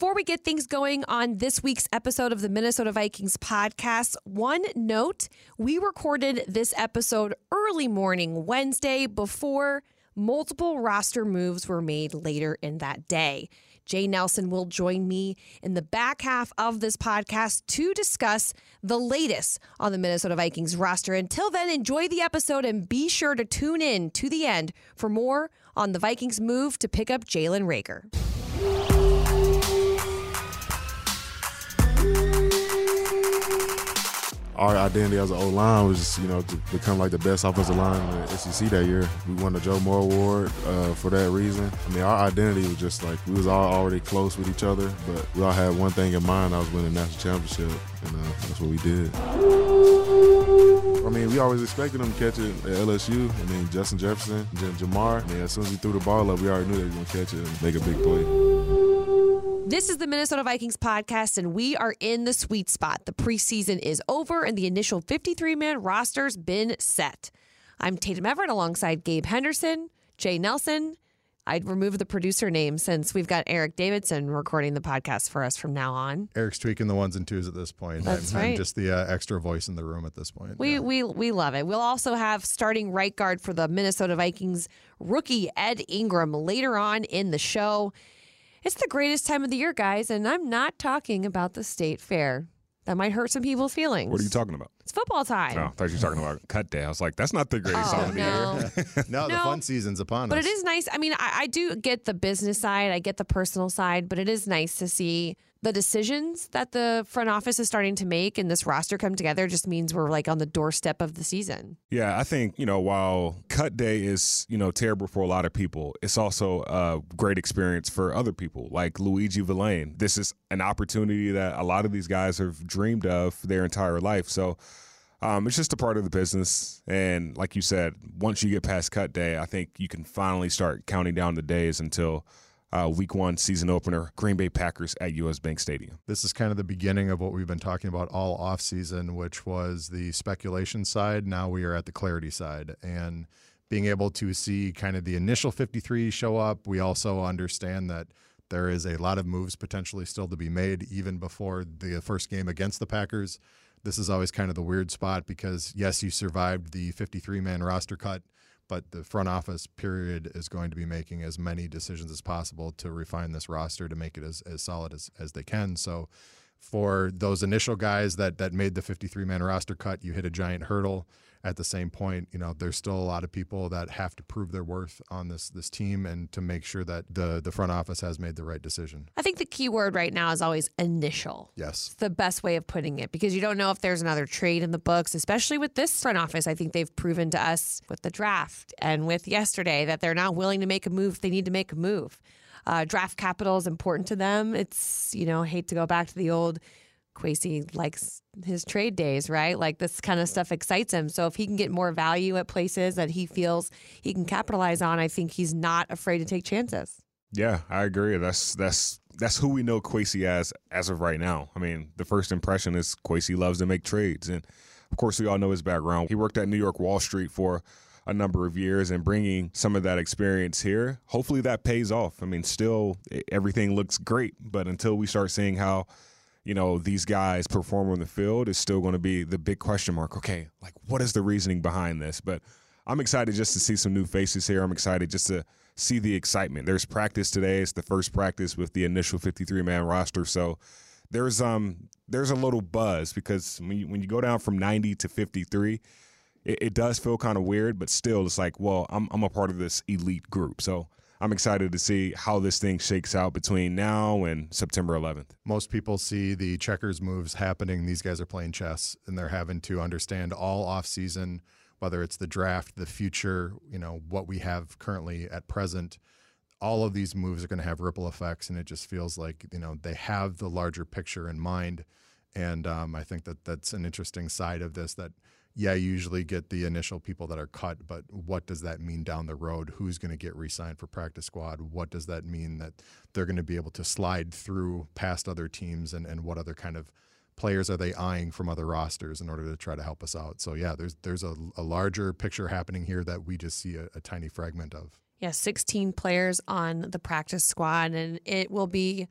Before we get things going on this week's episode of the Minnesota Vikings podcast, one note we recorded this episode early morning Wednesday before multiple roster moves were made later in that day. Jay Nelson will join me in the back half of this podcast to discuss the latest on the Minnesota Vikings roster. Until then, enjoy the episode and be sure to tune in to the end for more on the Vikings move to pick up Jalen Reagor. Our identity as an O line was, just, you know, to become like the best offensive line in the SEC that year. We won the Joe Moore Award uh, for that reason. I mean, our identity was just like we was all already close with each other, but we all had one thing in mind: I was winning the national championship, and uh, that's what we did. I mean, we always expected him to catch it at LSU. I mean, Justin Jefferson, J- Ja'Marr. I mean, as soon as he threw the ball up, we already knew they were going to catch it and make a big play. This is the Minnesota Vikings podcast, and we are in the sweet spot. The preseason is over, and the initial 53 man roster's been set. I'm Tatum Everett alongside Gabe Henderson, Jay Nelson. I'd remove the producer name since we've got Eric Davidson recording the podcast for us from now on. Eric's tweaking the ones and twos at this point. That's I'm, I'm right. just the uh, extra voice in the room at this point. We Yeah. we we love it. We'll also have starting right guard for the Minnesota Vikings rookie Ed Ingram later on in the show. It's the greatest time of the year, guys, and I'm not talking about the state fair. That might hurt some people's feelings. What are you talking about? It's football time. No, I thought you were talking about cut day. I was like, that's not the greatest Oh, time of the no. year. no, the fun season's upon us. But it is nice. I mean, I, I do get the business side, I get the personal side, but it is nice to see the decisions that the front office is starting to make and this roster come together just means we're like on the doorstep of the season. Yeah, I think, you know, while cut day is, you know, terrible for a lot of people, it's also a great experience for other people, like Luigi Vilain. This is an opportunity that a lot of these guys have dreamed of their entire life. So um, it's just a part of the business. And like you said, once you get past cut day, I think you can finally start counting down the days until uh, week one season opener, Green Bay Packers at US Bank Stadium. this is kind of the beginning of what we've been talking about all off season, which was the speculation side. Now we are at the clarity side and being able to see kind of the initial 53 show up. We also understand that there is a lot of moves potentially still to be made even before the first game against the Packers. This is always kind of the weird spot because yes, you survived the 53 man roster cut, but the front office period is going to be making as many decisions as possible to refine this roster to make it as, as solid as, as they can. So for those initial guys that that made the 53 man roster cut, you hit a giant hurdle. At the same point, you know, there's still a lot of people that have to prove their worth on this this team and to make sure that the the front office has made the right decision. I think the key word right now is always initial. Yes. It's the best way of putting it because you don't know if there's another trade in the books, especially with this front office. I think they've proven to us with the draft and with yesterday that they're not willing to make a move. if They need to make a move. Uh, draft capital is important to them. It's, you know, hate to go back to the old Kwesi likes his trade days, right? Like this kind of stuff excites him. So if he can get more value at places that he feels he can capitalize on, I think he's not afraid to take chances. Yeah, I agree. That's that's that's who we know Kwesi as as of right now. I mean, the first impression is Kwesi loves to make trades, and of course, we all know his background. He worked at New York Wall Street for a number of years, and bringing some of that experience here, hopefully that pays off. I mean, still everything looks great, but until we start seeing how you know these guys perform on the field, is still going to be the big question mark. Okay, like what is the reasoning behind this? But I'm excited just to see some new faces here. I'm excited just to see the excitement. There's practice today. It's the first practice with the initial 53 man roster. So there's um there's a little buzz because when you, when you go down from 90 to 53, it, it does feel kind of weird, but still it's like, well, I'm I'm a part of this elite group. So I'm excited to see how this thing shakes out between now and September 11th. Most people see the checkers moves happening. These guys are playing chess and they're having to understand all off season, whether it's the draft, the future, you know, what we have currently at present. All of these moves are going to have ripple effects, and it just feels like you know they have the larger picture in mind. And um, I think that that's an interesting side of this. That yeah, you usually get the initial people that are cut, but what does that mean down the road? Who's going to get re-signed for practice squad? What does that mean that they're going to be able to slide through past other teams, and and what other kind of players are they eyeing from other rosters in order to try to help us out? So yeah, there's there's a, a larger picture happening here that we just see a, a tiny fragment of. Yeah, 16 players on the practice squad, and it will be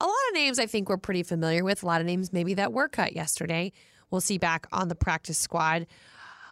a lot of names I think we're pretty familiar with, a lot of names maybe that were cut yesterday. We'll see back on the practice squad.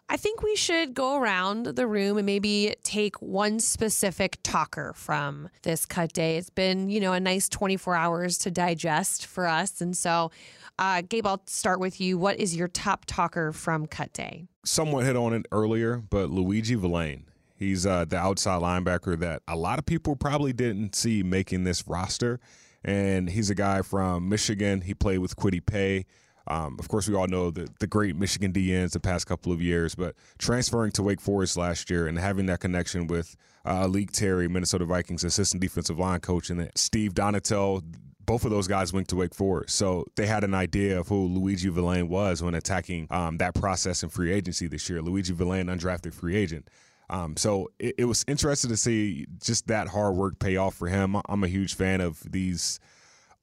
I think we should go around the room and maybe take one specific talker from this cut day. It's been, you know, a nice 24 hours to digest for us. And so, uh, Gabe, I'll start with you. What is your top talker from cut day? Someone hit on it earlier, but Luigi Vilain. He's uh, the outside linebacker that a lot of people probably didn't see making this roster. And he's a guy from Michigan. He played with Kwity Paye. Um, of course, we all know the, the great Michigan DNs the past couple of years, but transferring to Wake Forest last year and having that connection with uh, A'lique Terry, Minnesota Vikings assistant defensive line coach, and Steve Donatell, both of those guys went to Wake Forest. So they had an idea of who Luigi Vilain was when attacking um, that process in free agency this year. Luigi Vilain, undrafted free agent. Um, so it, it was interesting to see just that hard work pay off for him. I'm a huge fan of these –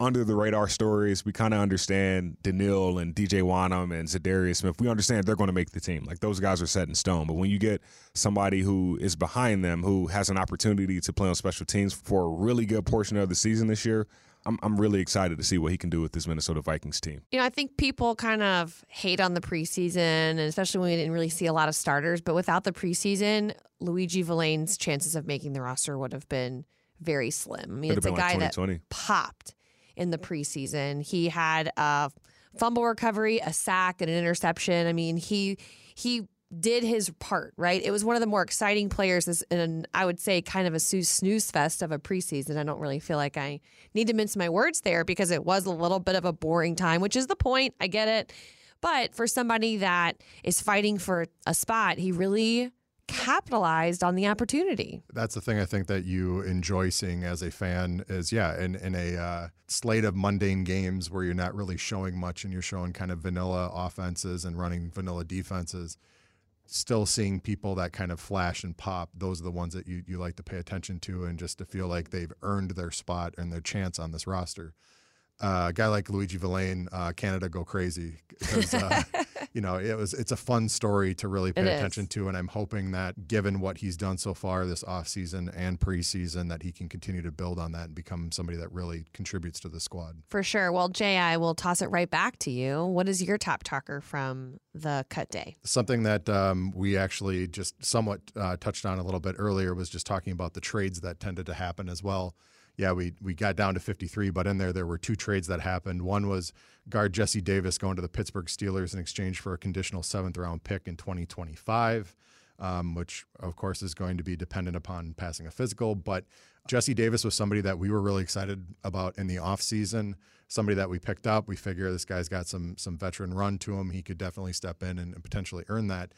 under the radar stories. We kind of understand Danielle and DJ Wonnum and Za'Darius Smith. We understand they're going to make the team. Like those guys are set in stone. But when you get somebody who is behind them, who has an opportunity to play on special teams for a really good portion of the season this year, I'm, I'm really excited to see what he can do with this Minnesota Vikings team. You know, I think people kind of hate on the preseason, and especially when we didn't really see a lot of starters. But without the preseason, Luigi Vilain's chances of making the roster would have been very slim. I mean, it's a like guy that popped in the preseason. He had a fumble recovery, a sack, and an interception. I mean, he he did his part, right? It was one of the more exciting players in, I would say, kind of a snooze fest of a preseason. I don't really feel like I need to mince my words there because it was a little bit of a boring time, which is the point. I get it. But for somebody that is fighting for a spot, he really capitalized on the opportunity. That's the thing I think that you enjoy seeing as a fan is yeah, in in a uh, slate of mundane games where you're not really showing much and you're showing kind of vanilla offenses and running vanilla defenses. Still seeing people that kind of flash and pop, those are the ones that you, you like to pay attention to and just to feel like they've earned their spot and their chance on this roster. Uh, a guy like Luigi Vilain, uh, Canada go crazy because uh, you know, it was it's a fun story to really pay it attention is. to, and I'm hoping that given what he's done so far this offseason and preseason, that he can continue to build on that and become somebody that really contributes to the squad. For sure. Well, Jay, I will toss it right back to you. What is your top talker from the cut day? Something that um, we actually just somewhat uh, touched on a little bit earlier was just talking about the trades that tended to happen as well yeah, we we got down to 53, but in there there were two trades that happened. One was guard Jesse Davis going to the Pittsburgh Steelers in exchange for a conditional seventh round pick in 2025, um, which of course is going to be dependent upon passing a physical. But Jesse Davis was somebody that we were really excited about in the offseason, somebody that we picked up. We figure this guy's got some some veteran run to him. He could definitely step in and, and potentially earn that.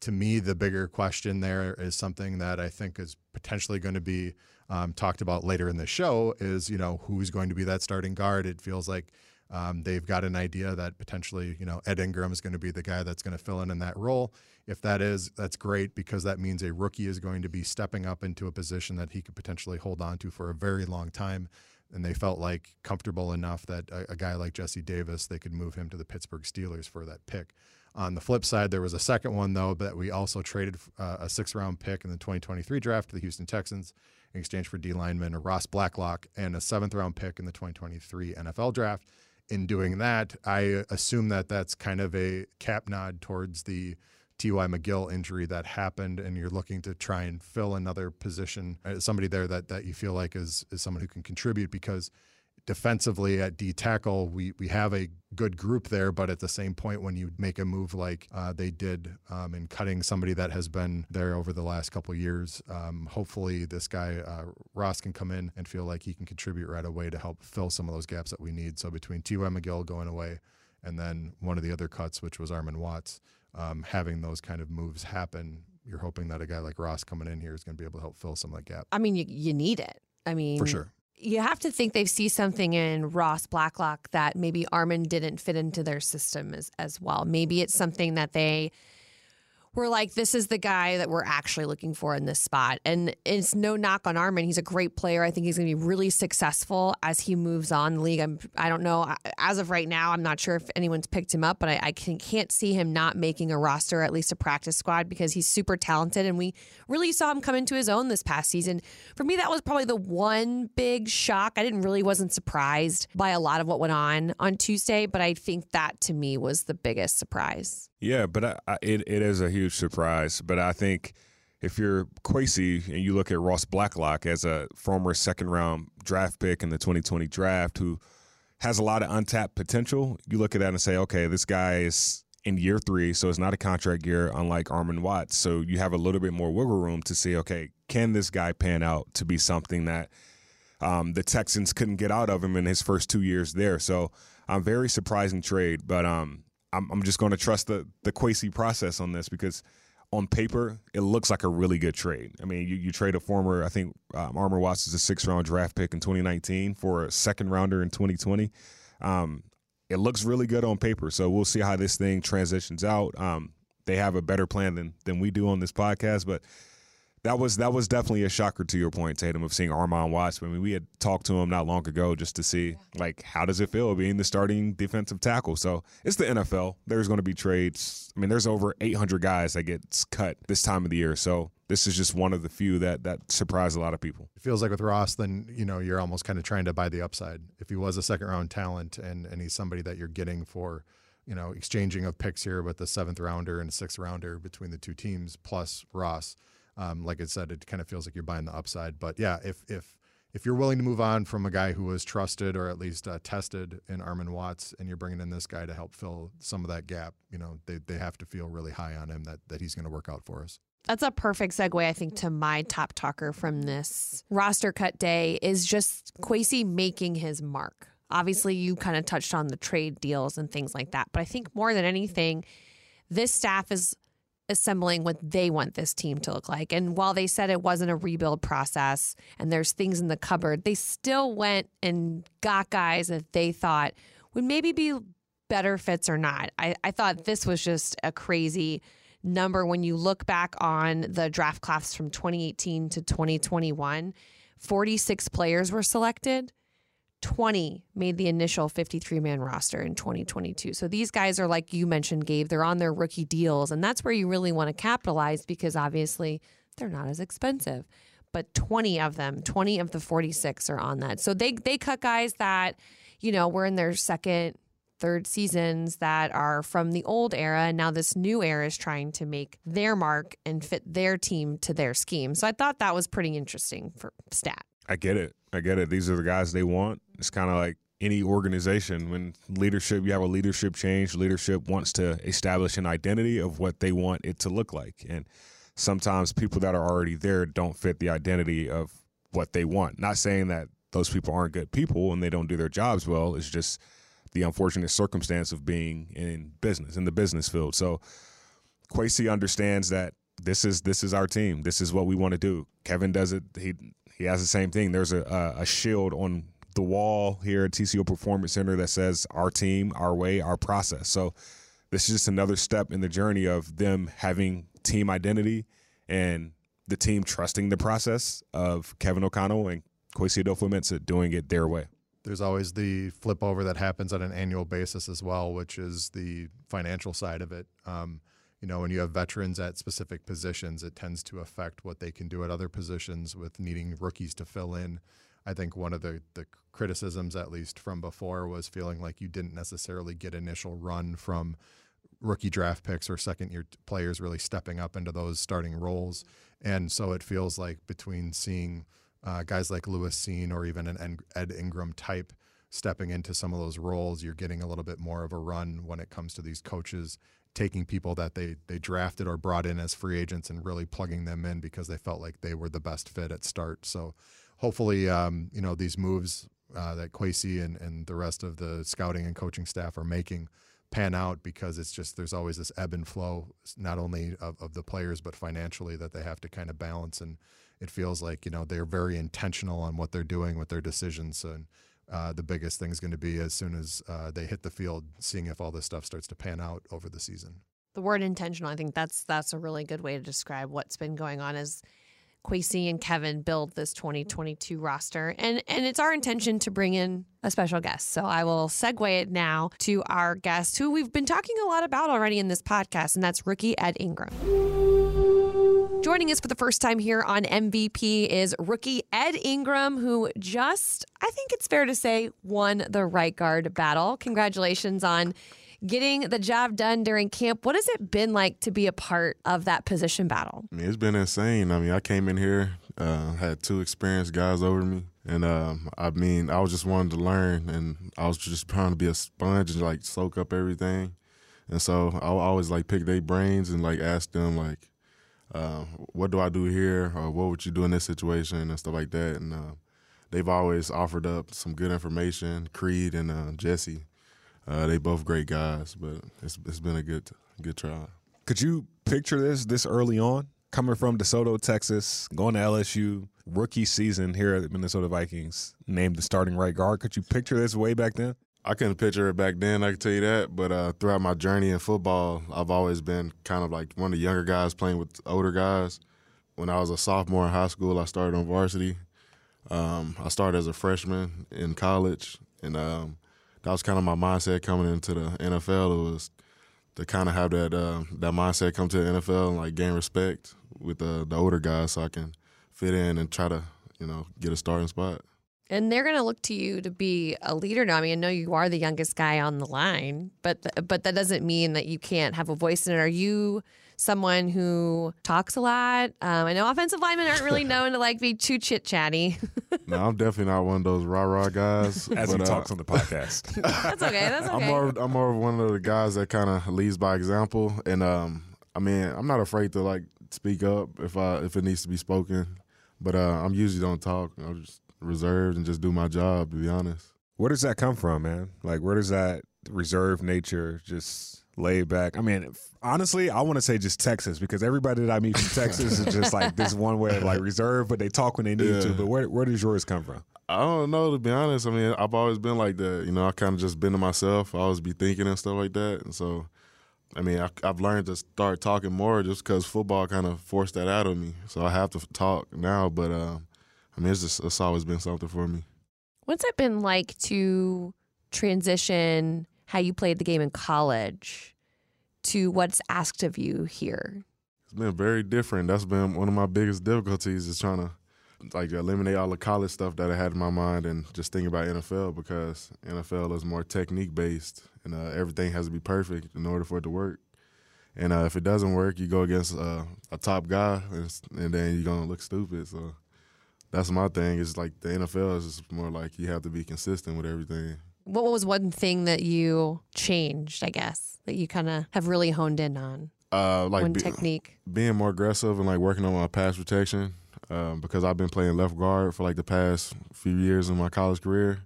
To me, the bigger question there is something that I think is potentially going to be um, talked about later in the show is you know who's going to be that starting guard. It feels like um, they've got an idea that potentially you know Ed Ingram is going to be the guy that's going to fill in in that role. If that is, that's great because that means a rookie is going to be stepping up into a position that he could potentially hold on to for a very long time. And they felt like comfortable enough that a, a guy like Jesse Davis, they could move him to the Pittsburgh Steelers for that pick. On the flip side, there was a second one though that we also traded uh, a six round pick in the 2023 draft to the Houston Texans in exchange for D lineman Ross Blacklock and a seventh round pick in the 2023 NFL draft. In doing that, I assume that that's kind of a cap nod towards the T.Y. McGill injury that happened, and you're looking to try and fill another position, uh, somebody there that, that you feel like is, is someone who can contribute because defensively at D tackle, we we have a good group there, but at the same point, when you make a move like uh, they did um, in cutting somebody that has been there over the last couple years, um, hopefully this guy uh, Ross can come in and feel like he can contribute right away to help fill some of those gaps that we need. So between T.Y. McGill going away, and then one of the other cuts, which was Armon Watts, um, having those kind of moves happen. You're hoping that a guy like Ross coming in here is going to be able to help fill some of that gap. I mean, you, you need it. I mean, for sure you have to think they see something in Ross Blacklock that maybe Armon didn't fit into their system as, as well. Maybe it's something that they we're like, this is the guy that we're actually looking for in this spot. And it's no knock on Armon. He's a great player. I think he's going to be really successful as he moves on the league. I'm, I don't know. As of right now, I'm not sure if anyone's picked him up, but I, I can, can't see him not making a roster, at least a practice squad, because he's super talented. And we really saw him come into his own this past season. For me, that was probably the one big shock. I didn't really wasn't surprised by a lot of what went on on Tuesday, but I think that to me was the biggest surprise. Yeah, but I, I, it it is a huge surprise. But I think if you're Kwesi and you look at Ross Blacklock as a former second round draft pick in the 2020 draft who has a lot of untapped potential, you look at that and say, okay, this guy is in year three, so it's not a contract year, unlike Armon Watts. So you have a little bit more wiggle room to see, okay, can this guy pan out to be something that um, the Texans couldn't get out of him in his first two years there? So I'm um, very surprising trade, but um, I'm, I'm just going to trust the the Kwesi process on this because on paper it looks like a really good trade. I mean, you, you trade a former, I think um, Armon Watts is a six round draft pick in 2019 for a second rounder in 2020. Um, it looks really good on paper, so we'll see how this thing transitions out. Um, they have a better plan than than we do on this podcast, but that was that was definitely a shocker to your point, Tatum, of seeing Armon Watts. I mean, we had talked to him not long ago just to see like how does it feel being the starting defensive tackle. So it's the NFL. There's going to be trades. I mean, there's over 800 guys that gets cut this time of the year. So this is just one of the few that that surprised a lot of people. It feels like with Ross, then you know you're almost kind of trying to buy the upside. If he was a second round talent and and he's somebody that you're getting for you know exchanging of picks here with the seventh rounder and sixth rounder between the two teams plus Ross um, like I said, it kind of feels like you're buying the upside. But yeah, if if if you're willing to move on from a guy who was trusted or at least uh, tested in Armon Watts, and you're bringing in this guy to help fill some of that gap, you know they they have to feel really high on him that that he's going to work out for us. That's a perfect segue, I think, to my top talker from this roster cut day is just Kwesi making his mark. Obviously, you kind of touched on the trade deals and things like that, but I think more than anything, this staff is assembling what they want this team to look like. And while they said it wasn't a rebuild process and there's things in the cupboard, they still went and got guys that they thought would maybe be better fits or not. I, I thought this was just a crazy number when you look back on the draft class from 2018 to 2021. 46 players were selected. 20 made the initial 53 man roster in 2022. So these guys are like you mentioned, Gabe, they're on their rookie deals. And that's where you really want to capitalize because obviously they're not as expensive. But 20 of them, 20 of the 46 are on that. So they they cut guys that, you know, were in their second, third seasons that are from the old era. And now this new era is trying to make their mark and fit their team to their scheme. So I thought that was pretty interesting for stat. I get it. I get it. These are the guys they want. It's kind of like any organization when leadership you have a leadership change leadership wants to establish an identity of what they want it to look like. And sometimes people that are already there don't fit the identity of what they want. Not saying that those people aren't good people and they don't do their jobs well. It's just the unfortunate circumstance of being in business in the business field. So Kwesi understands that this is this is our team. This is what we want to do. Kevin does it. He he has the same thing there's a, a shield on the wall here at TCO Performance Center that says our team, our way, our process. So this is just another step in the journey of them having team identity and the team trusting the process of Kevin O'Connell and Kwesi Adofo-Mensah doing it their way. There's always the flip over that happens on an annual basis as well, which is the financial side of it. Um, you know, when you have veterans at specific positions, it tends to affect what they can do at other positions with needing rookies to fill in. I think one of the, the criticisms, at least from before, was feeling like you didn't necessarily get initial run from rookie draft picks or second year players really stepping up into those starting roles. And so it feels like between seeing uh, guys like Lewis Cine or even an Ed Ingram type stepping into some of those roles, you're getting a little bit more of a run when it comes to these coaches taking people that they they drafted or brought in as free agents and really plugging them in because they felt like they were the best fit at start. So hopefully, um, you know, these moves uh, that Kwesi and, and the rest of the scouting and coaching staff are making pan out because it's just there's always this ebb and flow, not only of, of the players but financially that they have to kind of balance. And it feels like you know they're very intentional on what they're doing with their decisions. And uh, the biggest thing is going to be as soon as uh, they hit the field, seeing if all this stuff starts to pan out over the season. The word intentional, I think that's that's a really good way to describe what's been going on as Kwesi and Kevin build this 2022 roster. And and it's our intention to bring in a special guest. So I will segue it now to our guest who we've been talking a lot about already in this podcast, and that's rookie Ed Ingram. Joining us for the first time here on MVP is rookie Ed Ingram, who just, I think it's fair to say, won the right guard battle. Congratulations on getting the job done during camp. What has it been like to be a part of that position battle? I mean, it's been insane. I mean, I came in here, uh, had two experienced guys over me, and um, I mean, I was just wanting to learn, and I was just trying to be a sponge and like soak up everything. And so I always like pick their brains and like ask them like, uh, what do I do here, or what would you do in this situation, and stuff like that. And uh, they've always offered up some good information. Creed and uh, Jesse, uh, they both great guys, but it's it's been a good good trial. Could you picture this this early on? Coming from DeSoto, Texas, going to LSU, rookie season here at the Minnesota Vikings, named the starting right guard. Could you picture this way back then? I couldn't picture it back then, I can tell you that. But uh, throughout my journey in football, I've always been kind of like one of the younger guys playing with older guys. When I was a sophomore in high school, I started on varsity. Um, I started as a freshman in college, and um, that was kind of my mindset coming into the NFL. It was to kind of have that uh, that mindset come to the NFL and like gain respect with the, the older guys, so I can fit in and try to you know get a starting spot. And they're going to look to you to be a leader now. I mean, I know you are the youngest guy on the line, but th- but that doesn't mean that you can't have a voice in it. Are you someone who talks a lot? Um, I know offensive linemen aren't really known to like be too chit chatty. no, I'm definitely not one of those rah rah guys. As but, he uh, talks on the podcast. that's okay. That's okay. I'm more I'm more of one of the guys that kind of leads by example, and um, I mean, I'm not afraid to like speak up if I if it needs to be spoken, but uh, I'm usually don't talk. I'm just reserved and just do my job. To be honest, Where does that come from, man? Like, where does that reserved nature just laid back? I mean, honestly, I want to say just Texas because everybody that I meet from Texas is just like this one way of like reserved, but they talk when they need to. But where where does yours come from? I don't know. To be honest, I mean, I've always been like that. You know, I kind of just been to myself. I always be thinking and stuff like that, and so. I mean, I, I've learned to start talking more just because football kind of forced that out of me. So I have to talk now, but uh, I mean, it's just it's always been something for me. What's it been like to transition how you played the game in college to what's asked of you here? It's been very different. That's been one of my biggest difficulties is trying to like eliminate all the college stuff that I had in my mind and just think about NFL because NFL is more technique based and uh, everything has to be perfect in order for it to work. And uh, if it doesn't work, you go against uh, a top guy and, and then you're gonna look stupid. So that's my thing. Is like the NFL is more like you have to be consistent with everything. What was one thing that you changed, I guess, that you kind of have really honed in on? Uh, like one be- technique. being more aggressive and like working on my pass protection um, because I've been playing left guard for like the past few years in my college career,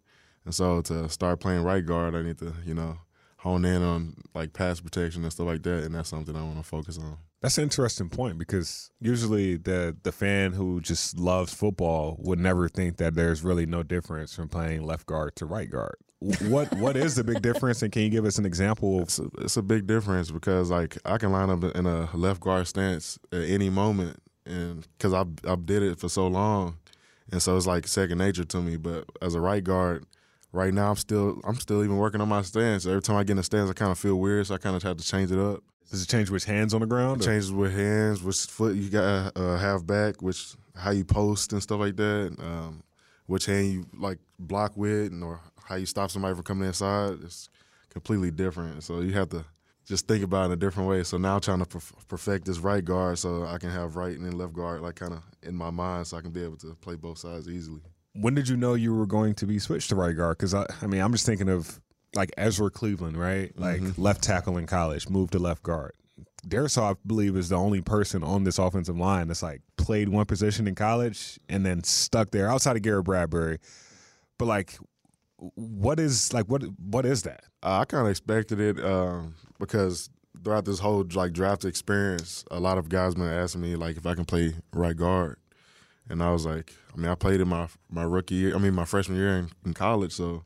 and so to start playing right guard, I need to you know hone in on like pass protection and stuff like that, and that's something I want to focus on. That's an interesting point because usually the the fan who just loves football would never think that there's really no difference from playing left guard to right guard. What what is the big difference, and can you give us an example? Of, It's a, it's a big difference because like I can line up in a left guard stance at any moment, and because I've I've did it for so long, and so it's like second nature to me. But as a right guard, right now I'm still I'm still even working on my stance. Every time I get in the stance, I kind of feel weird, so I kind of have to change it up. Does it change which hands on the ground? It or- changes with hands, which foot you got uh, have back, which how you post and stuff like that. Um, which hand you like block with, and or how you stop somebody from coming inside. It's completely different. So you have to just think about it in a different way. So now I'm trying to perf- perfect this right guard, so I can have right and then left guard like kind of in my mind, so I can be able to play both sides easily. when did you know you were going to be switched to right guard? Because I, I mean, I'm just thinking of like Ezra Cleveland, right? Like left tackle in college, moved to left guard. Darrisaw, I believe, is the only person on this offensive line that's like played one position in college and then stuck there outside of Garrett Bradbury. But like, what is like what what is that? Uh, I kind of expected it um, because throughout this whole like draft experience, a lot of guys been asking me like if I can play right guard, and I was like, I mean, I played in my my rookie year, I mean my freshman year in, in college, so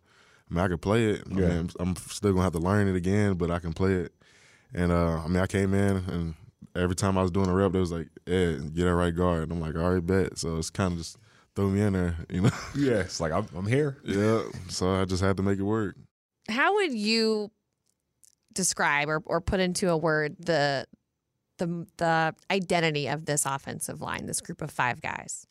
I mean I could play it. I Yeah. mean, I'm, I'm still gonna have to learn it again, but I can play it. And uh, I mean, I came in and every time I was doing a rep, they was like, "Ed, get that right guard." And I'm like, "All right, bet." So it's kind of just throw me in there, you know. Yeah, it's like I'm, I'm here. yeah. So I just had to make it work. How would you describe or, or put into a word the the the identity of this offensive line, this group of five guys?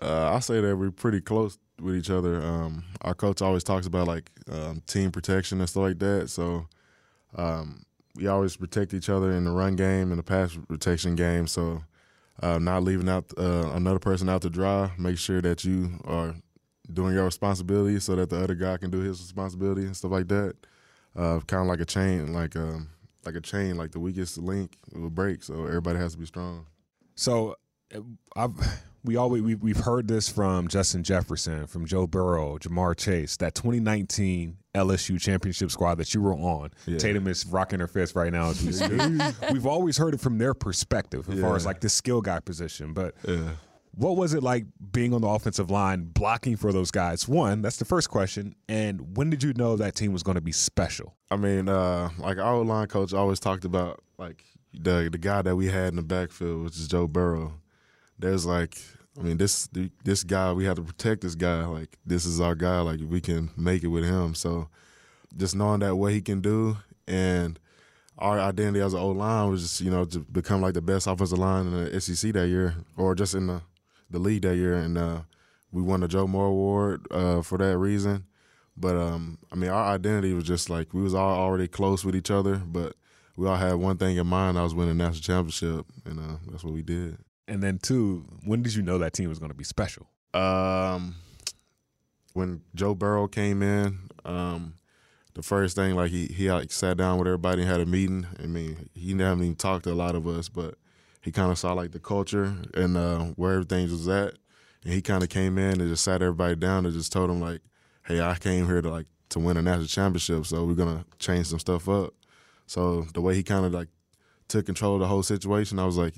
Uh, I say that we're pretty close with each other. Um, our coach always talks about like um, team protection and stuff like that. So um, we always protect each other in the run game and the pass protection game. So uh, not leaving out uh, another person out to dry. Make sure that you are doing your responsibility so that the other guy can do his responsibility and stuff like that. Uh, kind of like a chain, like um, like a chain, like the weakest link will break. So everybody has to be strong. So uh, I've we always we've, we've heard this from Justin Jefferson, from Joe Burrow, Ja'Marr Chase, that 2019 LSU championship squad that you were on. Yeah. Tatum is rocking her fist right now we we've always heard it from their perspective as far as like the skill guy position. But Yeah. what was it like being on the offensive line, blocking for those guys? One, that's the first question. And when did you know that team was going to be special? I mean, uh, like our line coach always talked about like the the guy that we had in the backfield, which is Joe Burrow. There's like, I mean, this this guy we have to protect this guy. Like this is our guy. Like we can make it with him. So just knowing that what he can do and our identity as an O line was just you know to become like the best offensive line in the SEC that year, or just in the the league that year, and uh, we won the Joe Moore Award uh, for that reason. But um, I mean, our identity was just like we was all already close with each other, but we all had one thing in mind: I was winning national championship, and uh, that's what we did. And then two, when did you know that team was going to be special? Um, when Joe Burrow came in, um, the first thing like he he like sat down with everybody and had a meeting. I mean, he never even talked to a lot of us, but he kind of saw like the culture and uh, where everything was at, and he kind of came in and just sat everybody down and just told them like, "Hey, I came here to like to win a national championship, so we're gonna change some stuff up." So the way he kind of like took control of the whole situation, I was like,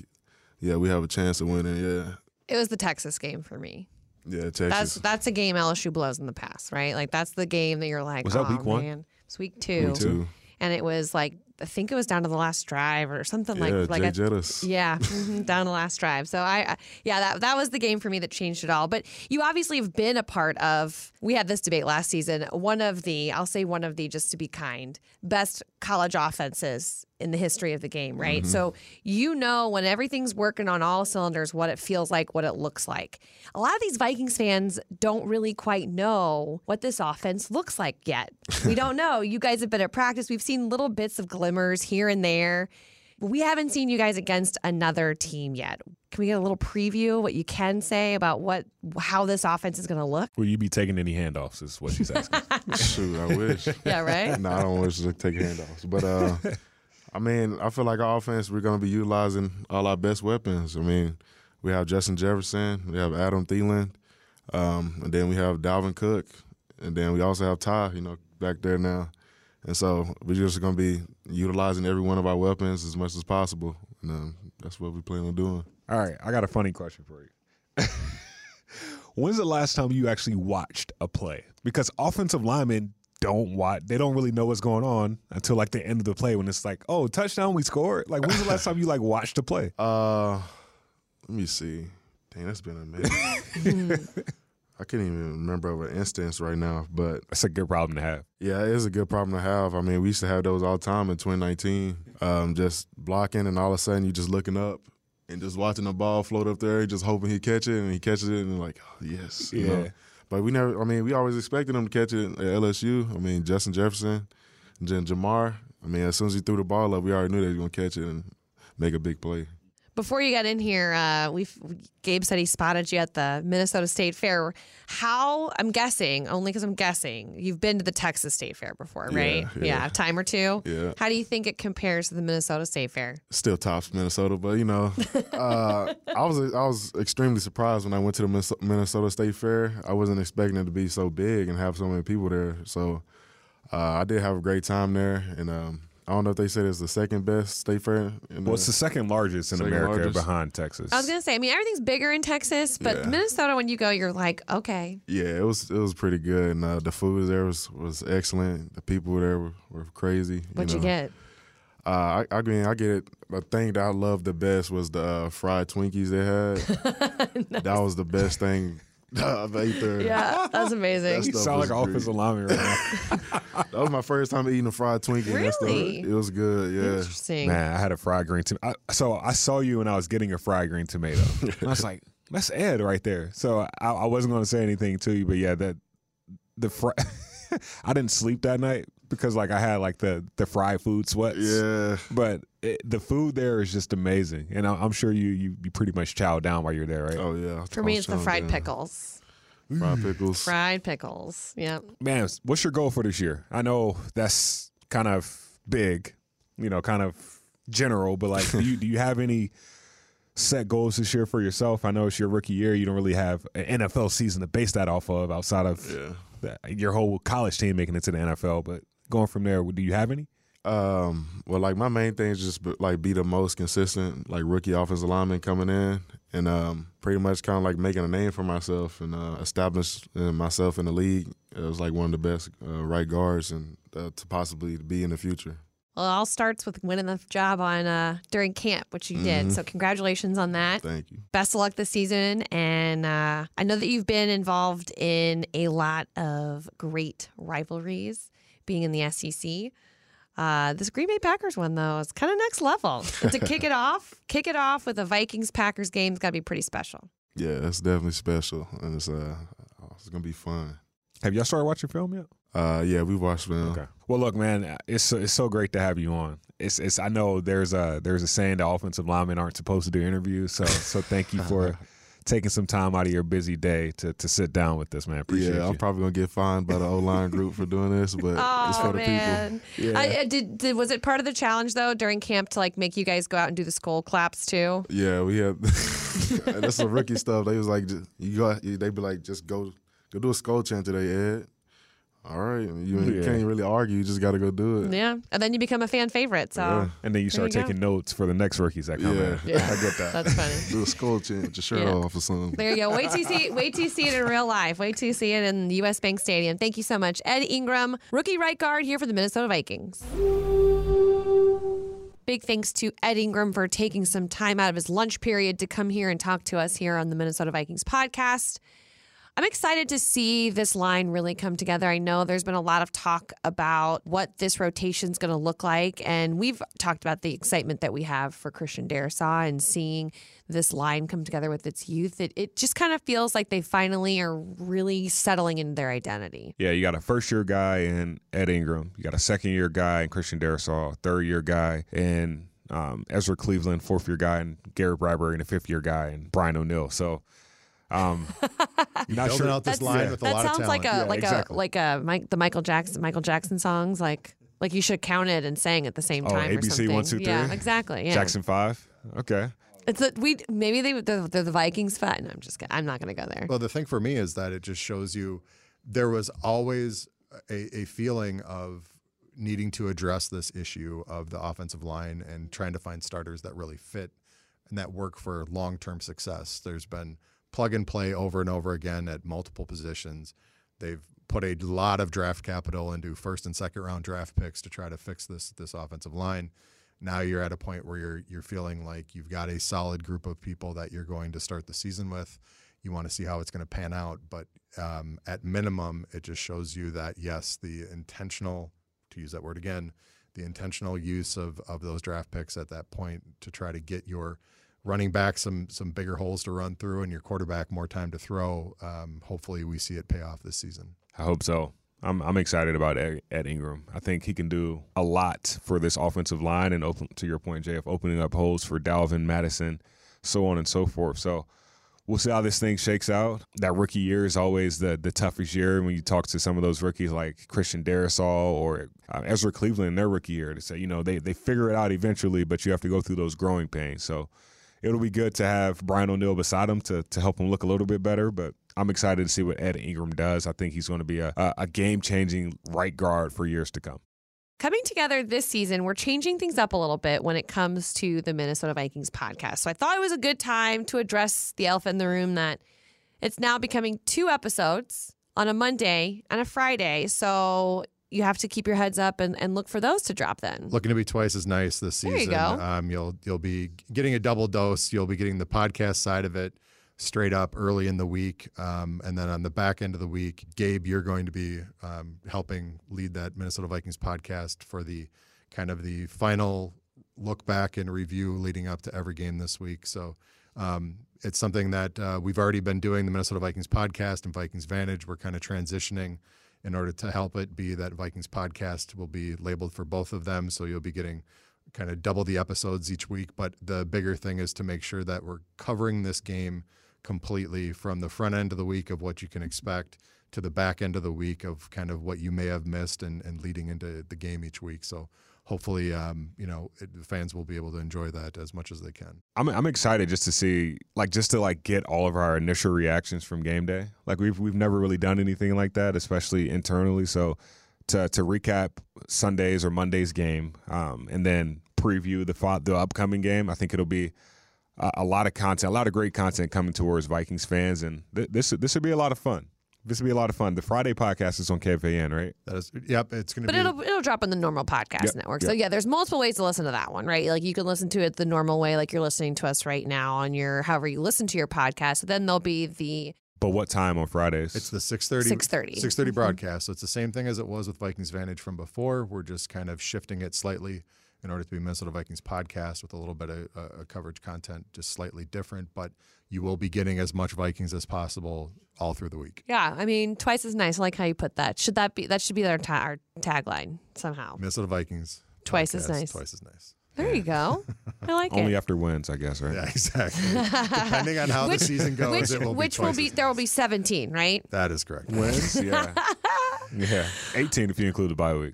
"Yeah, we have a chance of winning." Yeah, It was the Texas game for me. yeah, Texas. That's that's a game LSU blows in the past, right? Like that's the game that you're like, Was that oh, week one? man. It's week two. Me too. and it was like I think it was down to the last drive or something Yeah, like like Jay a, Jettis. yeah mhm, down to the last drive. So I, I yeah that that was the game for me that changed it all. But you obviously have been a part of. We had this debate last season. One of the I'll say one of the just to be kind best college offenses in the history of the game, right? Mm-hmm. So you know when everything's working on all cylinders, what it feels like, what it looks like. A lot of these Vikings fans don't really quite know what this offense looks like yet. We don't know. You guys have been at practice. We've seen little bits of glimmers here and there. But we haven't seen you guys against another team yet. Can we get a little preview what you can say about what how this offense is going to look? Will you be taking any handoffs? Is what she's asking. Shoot, I wish. Yeah, right? no, I don't wish to take handoffs. But uh, I mean, I feel like our offense, we're going to be utilizing all our best weapons. I mean, we have Justin Jefferson, we have Adam Thielen, um, and then we have Dalvin Cook, and then we also have Ty, you know, back there now. And so we're just going to be utilizing every one of our weapons as much as possible. And um, that's what we plan on doing. All right, I got a funny question for you. When's the last time you actually watched a play? Because offensive linemen don't watch; they don't really know what's going on until like the end of the play when it's like, "Oh, touchdown, we scored!" Like, when's the last time you like watched a play? Uh, let me see. Dang, that's been a minute. I can't even remember of an instance right now, but That's a good problem to have. yeah, it is a good problem to have. I mean, we used to have those all the time in 2019. Um, just blocking, and all of a sudden you're just looking up and just watching the ball float up there, just hoping he catch it, and he catches it, and like, oh, yes, you know. But we never. I mean, we always expected him to catch it at LSU. I mean, Justin Jefferson, Ja'Marr. I mean, as soon as he threw the ball up, we already knew they were gonna catch it and make a big play. Before you got in here, uh, we Gabe said he spotted you at the Minnesota State Fair. How I'm guessing, only because I'm guessing, you've been to the Texas State Fair before, right? yeah. a time or two. Yeah. How do you think it compares to the Minnesota State Fair? still tops Minnesota, but you know, uh, I was I was extremely surprised when I went to the Minnesota State Fair. I wasn't expecting it to be so big and have so many people there. So uh, I did have a great time there, and um, I don't know if they said it's the second best state fair. In Well, it's the second largest in Second America largest. behind Texas. I was gonna say, I mean, everything's bigger in Texas, but Yeah. Minnesota, when you go, you're like, okay, yeah, it was it was pretty good, and uh, the food there was was excellent. The people there were, were crazy. what'd you, know. get? Uh, I, I mean, I get it. The thing that I loved the best was the uh, fried Twinkies they had. That was the best thing I've ate there. Yeah, that's amazing. That You sound like an great. offensive lineman right now. That was my first time eating a fried Twinkie. and that stuff- Really? it was good. Yeah. Interesting. Man, I had a fried green tomato. So I saw you when I was getting a fried green tomato. And I was like, that's Ed right there. So I, I wasn't going to say anything to you, but yeah, that the fry. I didn't sleep that night because like I had like the the fried food sweats. Yeah. But it, the food there is just amazing, and I, I'm sure you you, you pretty much chow down while you're there, right? Oh yeah. For me, it's the fried pickles. Fried pickles. Fried pickles. Yep. Man, what's your goal for this year? I know that's kind of big, you know, kind of general, but like, do you do you have any set goals this year for yourself? I know it's your rookie year. You don't really have an NFL season to base that off of outside of Yeah. the, your whole college team making it to the NFL. But going from there, do you have any? Um, well, like my main thing is just be- like be the most consistent, like rookie offensive lineman coming in, and um, pretty much kind of like making a name for myself and uh, establish uh, myself in the league as like one of the best uh, right guards and uh, to possibly be in the future. Well, it all starts with winning the job on uh, during camp, which you did. So congratulations on that. Thank you. Best of luck this season, and uh, I know that you've been involved in a lot of great rivalries, being in the SEC. Uh, this Green Bay Packers one though is kind of next level. to kick it off, kick it off with a Vikings Packers game's got to be pretty special. Yeah, it's definitely special, and it's uh, it's gonna be fun. Have y'all started watching film yet? Uh, yeah, we watched film. Okay. Well, look, man, it's so, it's so great to have you on. It's it's I know there's a there's a saying that offensive linemen aren't supposed to do interviews, so so thank you for taking some time out of your busy day to to sit down with this, man. Appreciate yeah, I'm you. probably gonna get fined by the O line group for doing this, but it's oh, for Oh the people. Yeah, I, I did, did. Was it part of the challenge though during camp to like make you guys go out and do the Skol claps too? yeah, we had that's some rookie stuff. They was like, just, you got, They'd be like, just go, go do a Skol chant today, Ed. All right, you, you Yeah. can't really argue. You just got to go do it. Yeah, and then you become a fan favorite. So Yeah. and then you start There you go. taking notes for the next rookies that come in. Yeah. I get that. that's funny. Do a Skol chant with your shirt Yeah. off or something. There you go. Wait till you see. Wait till you see it in real life. Wait till you see it in the U.S. Bank Stadium. Thank you so much, Ed Ingram, rookie right guard here for the Minnesota Vikings. Big thanks to Ed Ingram for taking some time out of his lunch period to come here and talk to us here on the Minnesota Vikings podcast. I'm excited to see this line really come together. I know there's been a lot of talk about what this rotation is going to look like, and we've talked about the excitement that we have for Christian Darrisaw and seeing this line come together with its youth. It, it just kind of feels like they finally are really settling into their identity. Yeah, you got a first year guy in Ed Ingram. You got a second year guy in Christian Darrisaw, third year guy in um, Ezra Cleveland, fourth year guy in Garrett Bradbury, and a fifth year guy in Brian O'Neill. So, um, not Building sure. out this That's- line with a that lot sounds of like talent. a Yeah, like exactly. a like a Mike, the Michael Jackson Michael Jackson songs like like you should count it and sang at the same Oh, time. or ABC something. one, Yeah, exactly. Yeah. Jackson Five. Okay. It's that we maybe they they're, they're the Vikings fan. No, I'm just. I'm not going to go there. Well, the thing for me is that it just shows you there was always a, a feeling of needing to address this issue of the offensive line and trying to find starters that really fit and that work for long term success. There's been plug and play over and over again at multiple positions. They've put a lot of draft capital into first and second round draft picks to try to fix this this offensive line. Now you're at a point where you're you're feeling like you've got a solid group of people that you're going to start the season with. You want to see how it's going to pan out, but um, at minimum, it just shows you that yes, the intentional, to use that word again, the intentional use of of those draft picks at that point to try to get your running back some some bigger holes to run through and your quarterback more time to throw. Um, hopefully, we see it pay off this season. I hope so. I'm I'm excited about Ed, Ingram. I think he can do a lot for this offensive line and open to your point, of opening up holes for Dalvin Mattison, so on and so forth. So we'll see how this thing shakes out. That rookie year is always the the toughest year when you talk to some of those rookies like Christian Darrisaw or uh, Ezra Cleveland in their rookie year to say, you know, they they figure it out eventually, but you have to go through those growing pains. So it'll be good to have Brian O'Neill beside him to to help him look a little bit better. But I'm excited to see what Ed Ingram does. I think he's going to be a a, game changing right guard for years to come. Coming together this season, we're changing things up a little bit when it comes to the Minnesota Vikings podcast. So I thought it was a good time to address the elephant in the room that it's now becoming two episodes on a Monday and a Friday. So you have to keep your heads up and, and look for those to drop then. Looking to be twice as nice this There you season. go. Um, you'll you'll be getting a double dose. You'll be getting the podcast side of it straight up early in the week, um, and then on the back end of the week, Gabe, you're going to be um, helping lead that Minnesota Vikings podcast for the kind of the final look back and review leading up to every game this week. So. Um, it's something that uh, we've already been doing the Minnesota Vikings podcast and Vikings Vantage. We're kind of transitioning in order to help it be that Vikings podcast will be labeled for both of them. So you'll be getting kind of double the episodes each week. But the bigger thing is to make sure that we're covering this game completely from the front end of the week of what you can expect to the back end of the week of kind of what you may have missed and, and leading into the game each week. So hopefully, um, you know, it, the fans will be able to enjoy that as much as they can. I'm I'm excited just to see like just to like get all of our initial reactions from game day. Like we've we've never really done anything like that, especially internally. So to to recap Sunday's or Monday's game, um, and then preview the the upcoming game, I think it'll be a, a lot of content, a lot of great content coming towards Vikings fans, and th- this this would be a lot of fun. This will be a lot of fun. The Friday podcast is on KFAN, right? That is, yep, it's going to But be. it'll it'll drop on the normal podcast Yep, network. yep. So yeah, there's multiple ways to listen to that one, right? Like you can listen to it the normal way, like you're listening to us right now on your however you listen to your podcast. Then there'll be the But what time on Fridays? It's the 6:30 6:30. 6:30 Mhm. broadcast. So it's the same thing as it was with Vikings Vantage from before. We're just kind of shifting it slightly in order to be Minnesota Vikings podcast with a little bit of uh, coverage content just slightly different, but you will be getting as much Vikings as possible all through the week. yeah. I mean, twice as nice. I like how you put that. Should that be that should be our, ta- our tagline somehow? Minnesota Vikings Twice as nice. Twice as nice. There you go. I like that. only it. after wins, I guess, right? Yeah, exactly. Depending on how Which- the season goes, which it will which be will be there will be 17, right? That is correct. Wins, yeah, yeah. 18 if you include the bye week.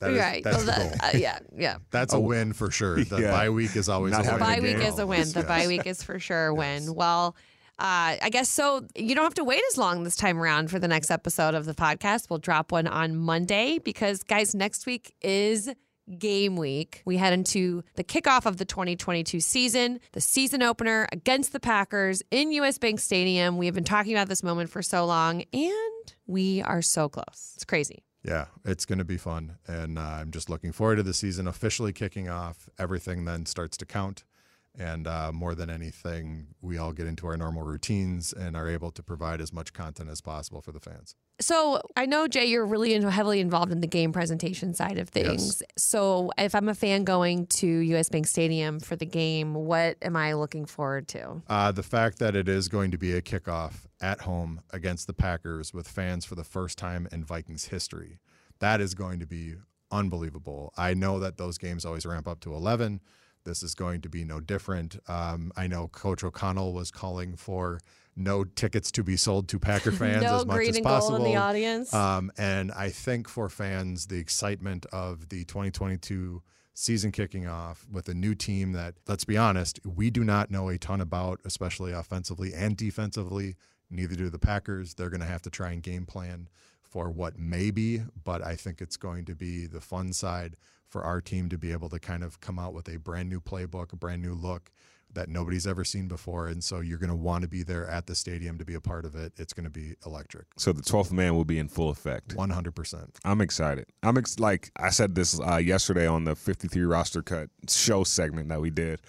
That is, right. That's Oh, the that- uh, yeah, yeah. That's a win for sure. The Yeah. bye week is always Not a win. a bye week is a win. The Yes. bye week is for sure a win. Well, uh, I guess so. You don't have to wait as long this time around for the next episode of the podcast. We'll drop one on Monday because, guys, next week is game week. We head into the kickoff of the 2022 season, the season opener against the Packers in US Bank Stadium. We have been talking about this moment for so long, and we are so close. It's crazy. Yeah, it's going to be fun. And uh, I'm just looking forward to the season officially kicking off. Everything then starts to count. And uh, more than anything, we all get into our normal routines and are able to provide as much content as possible for the fans. So I know Jay, you're really heavily involved in the game presentation side of things. So if I'm a fan going to US Bank Stadium for the game, what am I looking forward to? Uh, the fact that it is going to be a kickoff at home against the Packers with fans for the first time in Vikings history, that is going to be unbelievable. I know that those games always ramp up to 11. This is going to be no different. Um, I know Coach O'Connell was calling for no tickets to be sold to Packer fans no as much green as and possible. gold in the audience. Um, and I think for fans, the excitement of the 2022 season kicking off with a new team that, let's be honest, we do not know a ton about, especially offensively and defensively. Neither do the Packers. They're going to have to try and game plan for what may be, but I think it's going to be the fun side for our team to be able to kind of come out with a brand new playbook, a brand new look that nobody's ever seen before. And so you're going to want to be there at the stadium to be a part of it. It's going to be electric. So the 12th man will be in full effect. 100%. I'm excited. I'm ex- like I said this uh, yesterday on the 53 roster cut show segment that we did.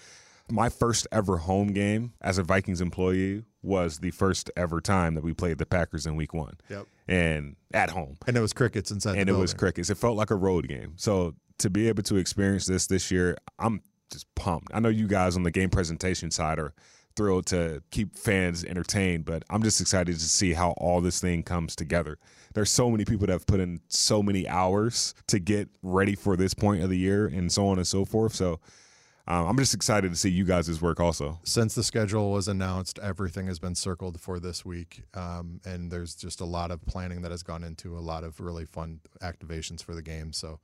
My first ever home game as a Vikings employee was the first ever time that we played the Packers in Week One, Yep. and at home, And it was crickets inside and it was crickets. It felt like a road game. So to be able to experience this this year, I'm just pumped. I know you guys on the game presentation side are thrilled to keep fans entertained, but I'm just excited to see how all this thing comes together. There's so many people that have put in so many hours to get ready for this point of the year and so on and so forth. So um, I'm just excited to see you guys' work also. Since the schedule was announced, everything has been circled for this week. Um, and there's just a lot of planning that has gone into a lot of really fun activations for the game. So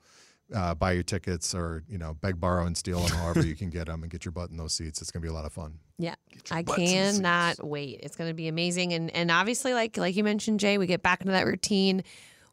uh, buy your tickets or, you know, beg, borrow, and steal them however you can get them and get your butt in those seats. It's going to be a lot of fun. Yeah, I butts in the cannot wait. It's going to be amazing, and and obviously, like like you mentioned, Jay, we get back into that routine.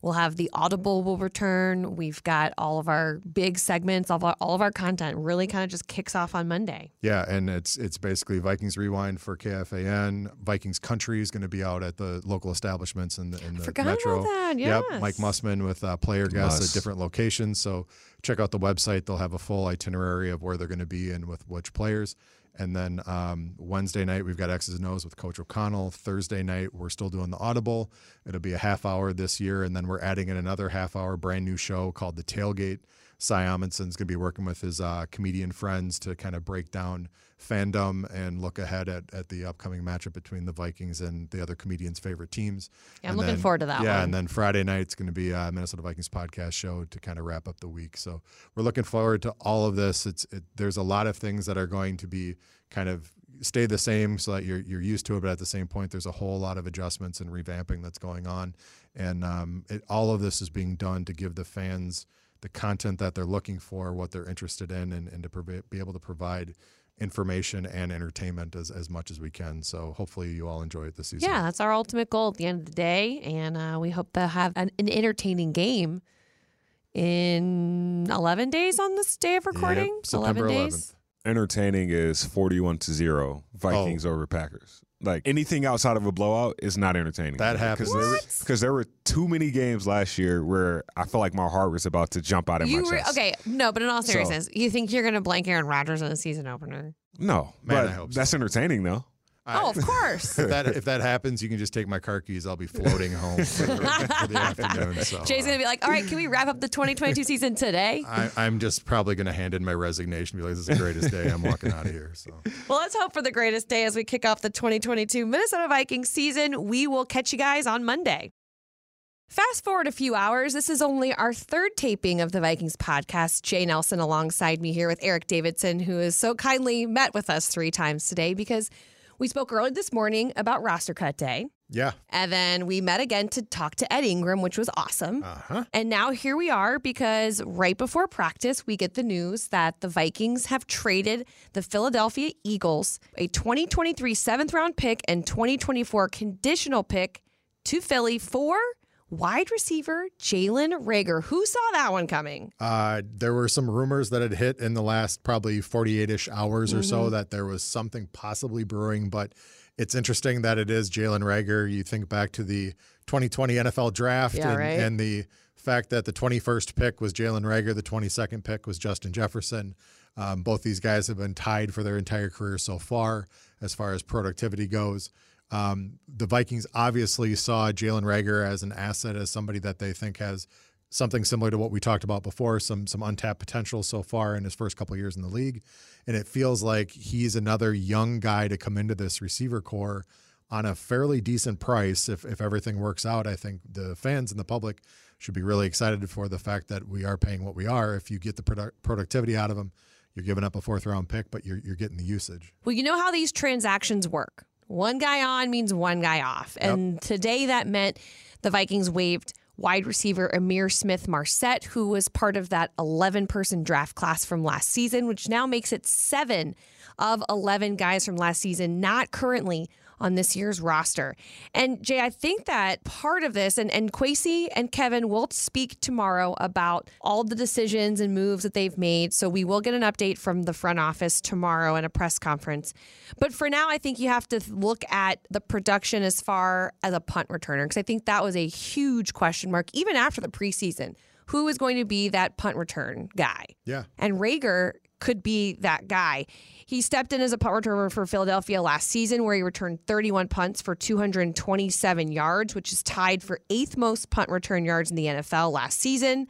We'll have the Audible will return. We've got all of our big segments, all of our, all of our content really kind of just kicks off on Monday. Yeah, and it's it's basically Vikings Rewind for KFAN. Vikings Country is going to be out at the local establishments in the, in the Forgot metro. about that. Yep, Mike Mussman with uh, player guests Muss. at different locations. So check out the website; they'll have a full itinerary of where they're going to be and with which players. And then um, Wednesday night we've got X's and O's with Coach O'Connell. Thursday night we're still doing the Audible. It'll be a half hour this year, and then we're adding in another half hour brand new show called The Tailgate. Cy Amundson's going to be working with his uh, comedian friends to kind of break down fandom and look ahead at, at the upcoming matchup between the Vikings and the other comedians' favorite teams. Yeah, I'm And looking then- forward to that Yeah, one. and then Friday night's going to be a Minnesota Vikings podcast show to kind of wrap up the week. So we're looking forward to all of this. It's it, there's a lot of things that are going to be kind of stay the same so that you're you're used to it, but at the same point, there's a whole lot of adjustments and revamping that's going on, and um, it, all of this is being done to give the fans the content that they're looking for, what they're interested in, and, and to provi- be able to provide information and entertainment as, as much as we can. So hopefully you all enjoy it this season. Yeah, that's our ultimate goal at the end of the day. And uh, we hope to have an, an entertaining game in 11 days on this day of recording. September 11 days. Entertaining is 41 to 0 Oh. Vikings over Packers. Like anything outside of a blowout is not entertaining. That happens. Because there, were too many games last year where I felt like my heart was about to jump out of You my were, chest. okay, no, but in all So- seriousness, you think you're going to blank Aaron Rodgers in the season opener? No, Man, but I hope so. that's entertaining though. Oh, of course. if that if that happens, you can just take my car keys. I'll be floating home for the, for the afternoon. So uh, Jay's going to be like, all right, can we wrap up the 2022 season today? I, I'm just probably going to hand in my resignation. Be like, this is the greatest day. I'm walking out of here. So Well, let's hope for the greatest day as we kick off the 2022 Minnesota Vikings season. We will catch you guys on Monday. Fast forward a few hours. This is only our third taping of the Vikings podcast. Jay Nelson alongside me here with Eric Davidson, who has so kindly met with us three times today because we spoke early this morning about roster cut day. yeah, And then we met again to talk to Ed Ingram, which was awesome. uh huh. And now here we are because right before practice, we get the news that the Vikings have traded the Philadelphia Eagles a 2023 seventh round pick and 2024 conditional pick to Philly for wide receiver Jalen Reagor. Who saw that one coming? Uh, there were some rumors that had hit in the last probably 48 ish hours or so that there was something possibly brewing, but it's interesting that it is Jalen Reagor. You think back to the 2020 NFL draft Yeah, and, right. and the fact that the 21st pick was Jalen Reagor, the 22nd pick was Justin Jefferson. Um, both these guys have been tied for their entire career so far, as far as productivity goes. Um, the Vikings obviously saw Jalen Reagor as an asset, as somebody that they think has something similar to what we talked about before, some some untapped potential so far in his first couple years in the league. And it feels like he's another young guy to come into this receiver core on a fairly decent price if if everything works out. I think the fans and the public should be really excited for the fact that we are paying what we are. If you get the produ- productivity out of him, you're giving up a fourth round pick, but you're you're getting the usage. Well, you know how these transactions work. One guy on means one guy off. And today that meant the Vikings waived wide receiver Ihmir Smith-Marsette, who was part of that 11 person draft class from last season, which now makes it seven of 11 guys from last season not currently on this year's roster. And Jay, I think that part of this, and, and Kwesi and Kevin will speak tomorrow about all the decisions and moves that they've made. So we will get an update from the front office tomorrow in a press conference. But for now, I think you have to look at the production as far as a punt returner, because I think that was a huge question mark, even after the preseason. Who is going to be that punt return guy? Yeah. And Reagor could be that guy. He stepped in as a punt returner for Philadelphia last season, where he returned 31 punts for 227 yards, which is tied for eighth most punt return yards in the NFL last season.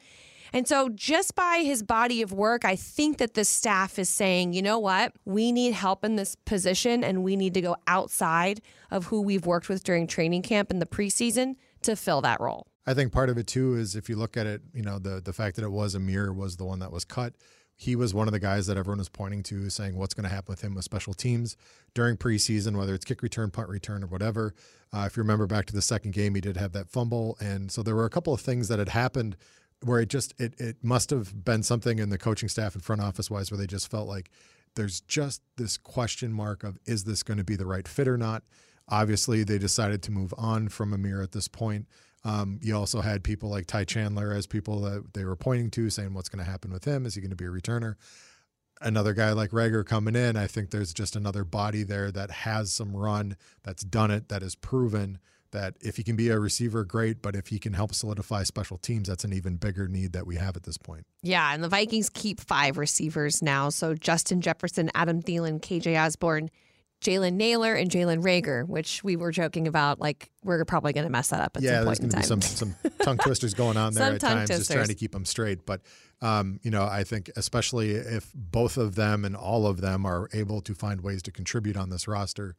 And so, just by his body of work, I think that the staff is saying, you know what? We need help in this position, and we need to go outside of who we've worked with during training camp in the preseason to fill that role. I think part of it too is if you look at it, you know, the the fact that it was Ihmir was the one that was cut. He was one of the guys that everyone was pointing to, saying what's going to happen with him with special teams during preseason, whether it's kick return, punt return, or whatever. Uh, if you remember back to the second game, he did have that fumble, and so there were a couple of things that had happened where it just it it must have been something in the coaching staff and front office wise where they just felt like there's just this question mark of is this going to be the right fit or not. Obviously, they decided to move on from Ihmir at this point. Um, you also had people like Ty Chandler as people that they were pointing to, saying what's going to happen with him. Is he going to be a returner? Another guy like Reagor coming in, I think there's just another body there that has some run, that's done it, that is proven that if he can be a receiver, great. But if he can help solidify special teams, that's an even bigger need that we have at this point. Yeah, and the Vikings keep five receivers now. So Justin Jefferson, Adam Thielen, KJ Osborn, Jalen Nailor and Jalen Reagor, which we were joking about. Like we're probably going to mess that up at yeah, some there's going to be some some tongue twisters going on there at times, just trying to keep them straight. But um, you know, I think especially if both of them and all of them are able to find ways to contribute on this roster,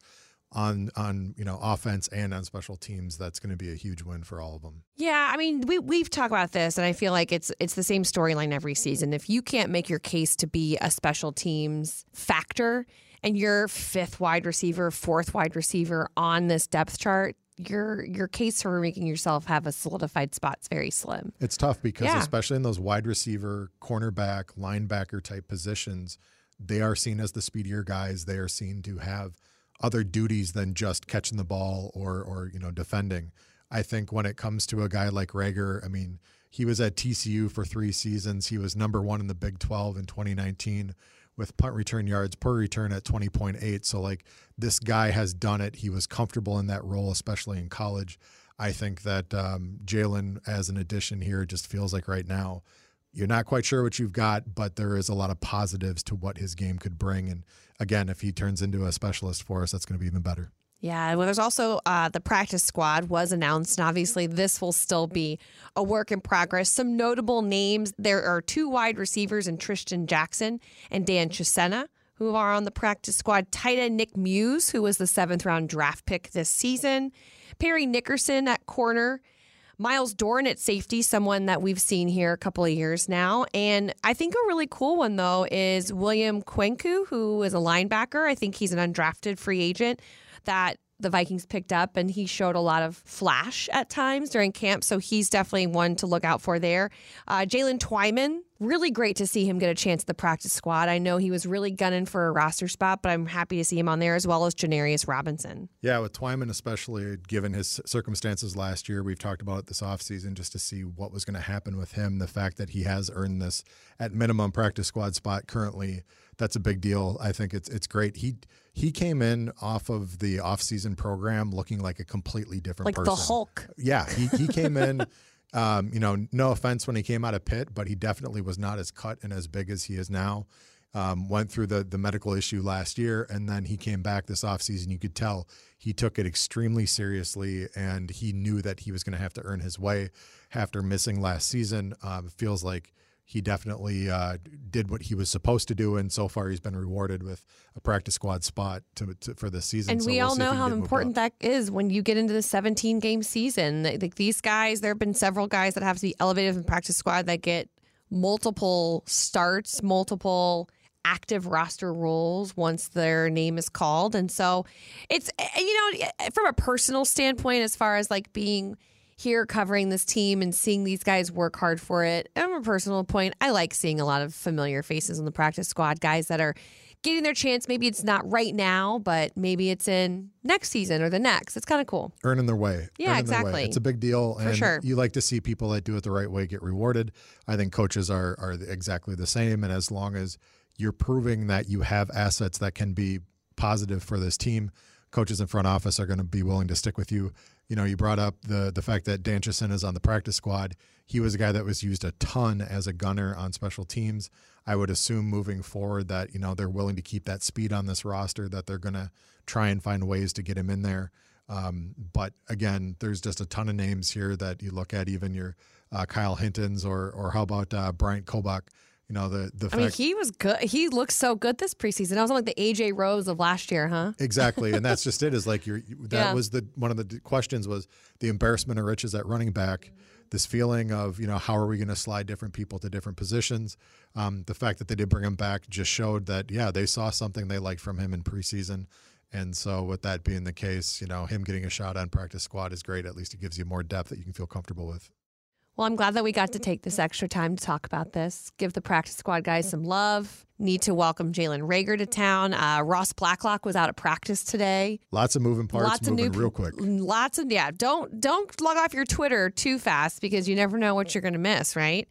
on on you know offense and on special teams, that's going to be a huge win for all of them. Yeah, I mean, we we've talked about this, and I feel like it's it's the same storyline every season. If you can't make your case to be a special teams factor, and you're fifth wide receiver, fourth wide receiver on this depth chart, your your case for making yourself have a solidified spot is very slim. It's tough because Yeah. especially in those wide receiver, cornerback, linebacker type positions, they are seen as the speedier guys. They are seen to have other duties than just catching the ball or or you know defending. I think when it comes to a guy like Reagor, I mean, he was at TCU for three seasons. He was number one in the Big 12 in 2019 with punt return yards per return at 20.8. So, like, this guy has done it. He was comfortable in that role, especially in college. I think that um, Jalen, as an addition here, just feels like right now you're not quite sure what you've got, but there is a lot of positives to what his game could bring. And again, if he turns into a specialist for us, that's going to be even better. Yeah, well, there's also uh, the practice squad was announced, and obviously this will still be a work in progress. Some notable names: there are two wide receivers in Trishton Jackson and Dan Chisena, who are on the practice squad. Tight end Nick Muse, who was the seventh round draft pick this season. Perry Nickerson at corner. Myles Dorn at safety, someone that we've seen here a couple of years now. And I think a really cool one, though, is William Kwenkeu, who is a linebacker. I think he's an undrafted free agent that the Vikings picked up, and he showed a lot of flash at times during camp. So he's definitely one to look out for there. Uh, Jaylen Twyman, really great to see him get a chance at the practice squad. I know he was really gunning for a roster spot, but I'm happy to see him on there as well as Janarius Robinson. Yeah, with Twyman, especially given his circumstances last year, we've talked about it this offseason just to see what was going to happen with him. The fact that he has earned this at minimum practice squad spot currently, that's a big deal. I think it's it's great. He he came in off of the offseason program looking like a completely different Like person. the Hulk. Yeah, he, he came in. Um, you know, no offense when he came out of Pitt, but he definitely was not as cut and as big as he is now. Um, went through the the medical issue last year, and then he came back this offseason. You could tell he took it extremely seriously, and he knew that he was going to have to earn his way after missing last season. Um, feels like he definitely uh, did what he was supposed to do, and so far he's been rewarded with a practice squad spot to, to for this season. And So we we'll all know how important that is when you get into the 17 game season. Like these guys, there have been several guys that have to be elevated from practice squad that get multiple starts, multiple active roster roles once their name is called. And so it's, eh, you know, from a personal standpoint, as far as like being here covering this team and seeing these guys work hard for it, from a personal point, I like seeing a lot of familiar faces on the practice squad, guys that are getting their chance. Maybe it's not right now, but maybe it's in next season or the next. It's kind of cool. earning their way. Yeah, earning their way. exactly. It's a big deal, For and sure. you like to see people that do it the right way get rewarded. I think coaches are are exactly the same, and as long as you're proving that you have assets that can be positive for this team, coaches in front office are going to be willing to stick with you. You know, you brought up the the fact that Dan Chisena is on the practice squad. He was a guy that was used a ton as a gunner on special teams. I would assume moving forward that you know they're willing to keep that speed on this roster. That they're going to try and find ways to get him in there. Um, but again, there's just a ton of names here that you look at, even your uh, Kyle Hintons or or how about uh, Bryant Koback? You know the the I fact mean, he was good. He looked so good this preseason. I was like the AJ Rose of last year, huh? exactly, and that's just it. Is like you're that Yeah. was the one of the questions was the embarrassment of riches at running back. This feeling of you know how are we going to slide different people to different positions? Um, the fact that they did bring him back just showed that yeah they saw something they liked from him in preseason. And so, with that being the case, you know, him getting a shot on practice squad is great. At least it gives you more depth that you can feel comfortable with. Well, I'm glad that we got to take this extra time to talk about this. Give the practice squad guys some love. Need to welcome Jalen Reagor to town. Uh, Ross Blacklock was out of practice today. Lots of moving parts, lots moving of new, real quick. Lots of yeah. Don't don't log off your Twitter too fast because you never know what you're going to miss, right?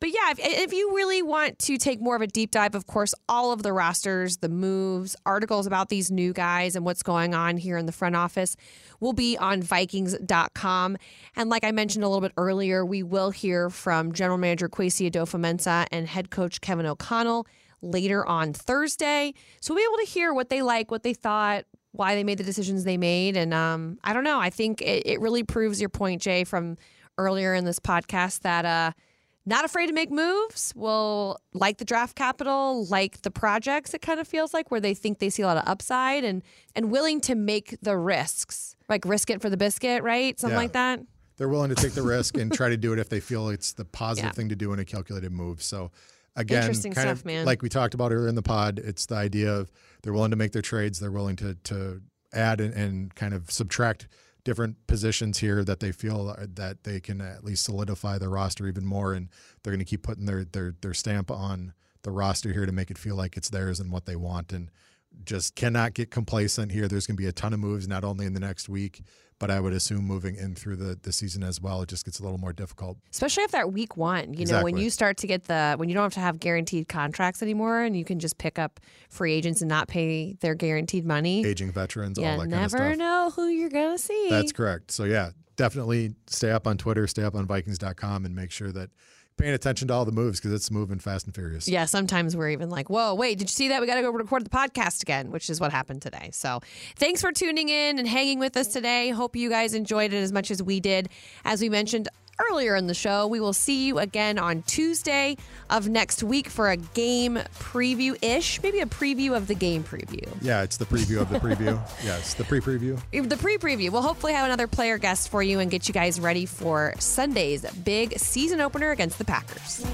But yeah, if, if you really want to take more of a deep dive, of course, all of the rosters, the moves, articles about these new guys and what's going on here in the front office will be on Vikings.com. And like I mentioned a little bit earlier, we will hear from General Manager Kwesi Adofo-Mensah and head coach Kevin O'Connell later on Thursday. So we'll be able to hear what they like, what they thought, why they made the decisions they made. And um, I don't know. I think it, it really proves your point, Jay, from earlier in this podcast that uh, not afraid to make moves. Will like the draft capital, like the projects. It kind of feels like where they think they see a lot of upside and and willing to make the risks, like risk it for the biscuit, right? Something Yeah. like that. They're willing to take the risk and try to do it if they feel it's the positive Yeah. thing to do in a calculated move. So again, Interesting kind stuff, of man. like we talked about earlier in the pod, it's the idea of they're willing to make their trades, they're willing to to add and, and kind of subtract different positions here that they feel that they can at least solidify the roster even more and they're going to keep putting their their their stamp on the roster here to make it feel like it's theirs and what they want and just cannot get complacent here. There's going to be a ton of moves, not only in the next week, but I would assume moving in through the, the season as well. It just gets a little more difficult. Especially if that week one, you know, when you start to get the when you don't have to have guaranteed contracts anymore and you can just pick up free agents and not pay their guaranteed money. Aging veterans, you all that kind of never know who you're gonna see. That's correct. So yeah, definitely stay up on Twitter, stay up on Vikings.com, and make sure that paying attention to all the moves because it's moving fast and furious. Yeah, sometimes we're even like, whoa, wait, did you see that? We got to go record the podcast again, which is what happened today. So thanks for tuning in and hanging with us today. Hope you guys enjoyed it as much as we did. As we mentioned earlier in the show, we will see you again on Tuesday of next week for a game preview ish, maybe a preview of the game preview. Yeah, it's the preview of the preview. yes, the pre-preview. The pre preview. We'll hopefully have another player guest for you and get you guys ready for Sunday's big season opener against the Packers.